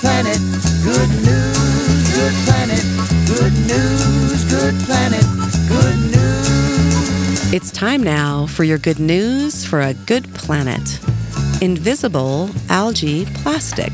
Planet. Good news, good planet. Good news, good planet. Good news. It's time now for your good news for a good planet. Invisible algae plastic.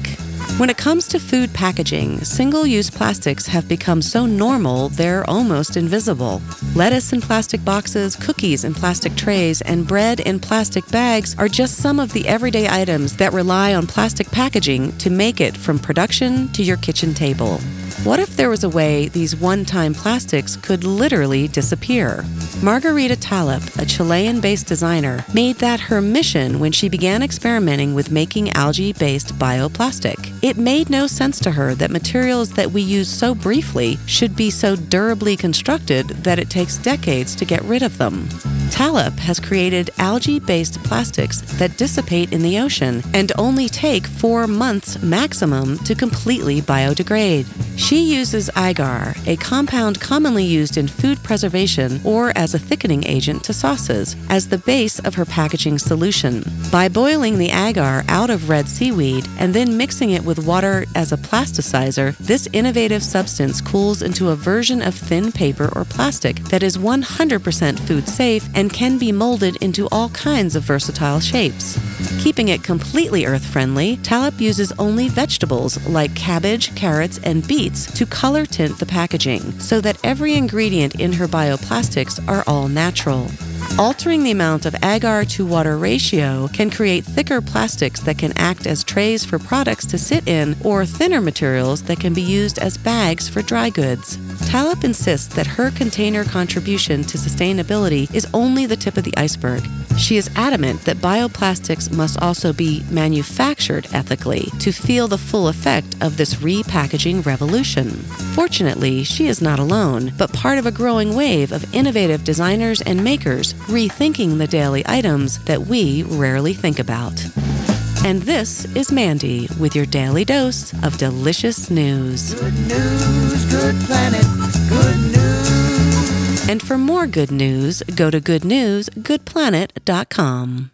When it comes to food packaging, single use plastics have become so normal they're almost invisible. Lettuce in plastic boxes, cookies in plastic trays, and bread in plastic bags are just some of the everyday items that rely on plastic packaging to make it from production to your kitchen table. What if there was a way these one time plastics could literally disappear? Margarita Talep, a Chilean based designer, made that her mission when she began experimenting with making algae based bioplastic. It made no sense to her that materials that we use so briefly should be so durably constructed that it takes decades to get rid of them. Talep has created algae based plastics that dissipate in the ocean and only take four months maximum to completely biodegrade. She uses agar, a compound commonly used in food preservation or as a thickening agent to sauces, as the base of her packaging solution. By boiling the agar out of red seaweed and then mixing it with water as a plasticizer, this innovative substance cools into a version of thin paper or plastic that is 100% food safe and can be molded into all kinds of versatile shapes. Keeping it completely earth friendly, Talep uses only vegetables like cabbage, carrots, and beets to color tint the packaging so that every ingredient in her bioplastics are all natural. Altering the amount of agar to water ratio can create thicker plastics that can act as trays for products to sit in or thinner materials that can be used as bags for dry goods. Talep insists that her container contribution to sustainability is only the tip of the iceberg. She is adamant that bioplastics must also be manufactured ethically to feel the full effect of this repackaging revolution. Fortunately, she is not alone, but part of a growing wave of innovative designers and makers rethinking the daily items that we rarely think about. And this is Mandy with your daily dose of delicious news. Good news, good planet. Good news. And for more good news, go to goodnewsgoodplanet.com.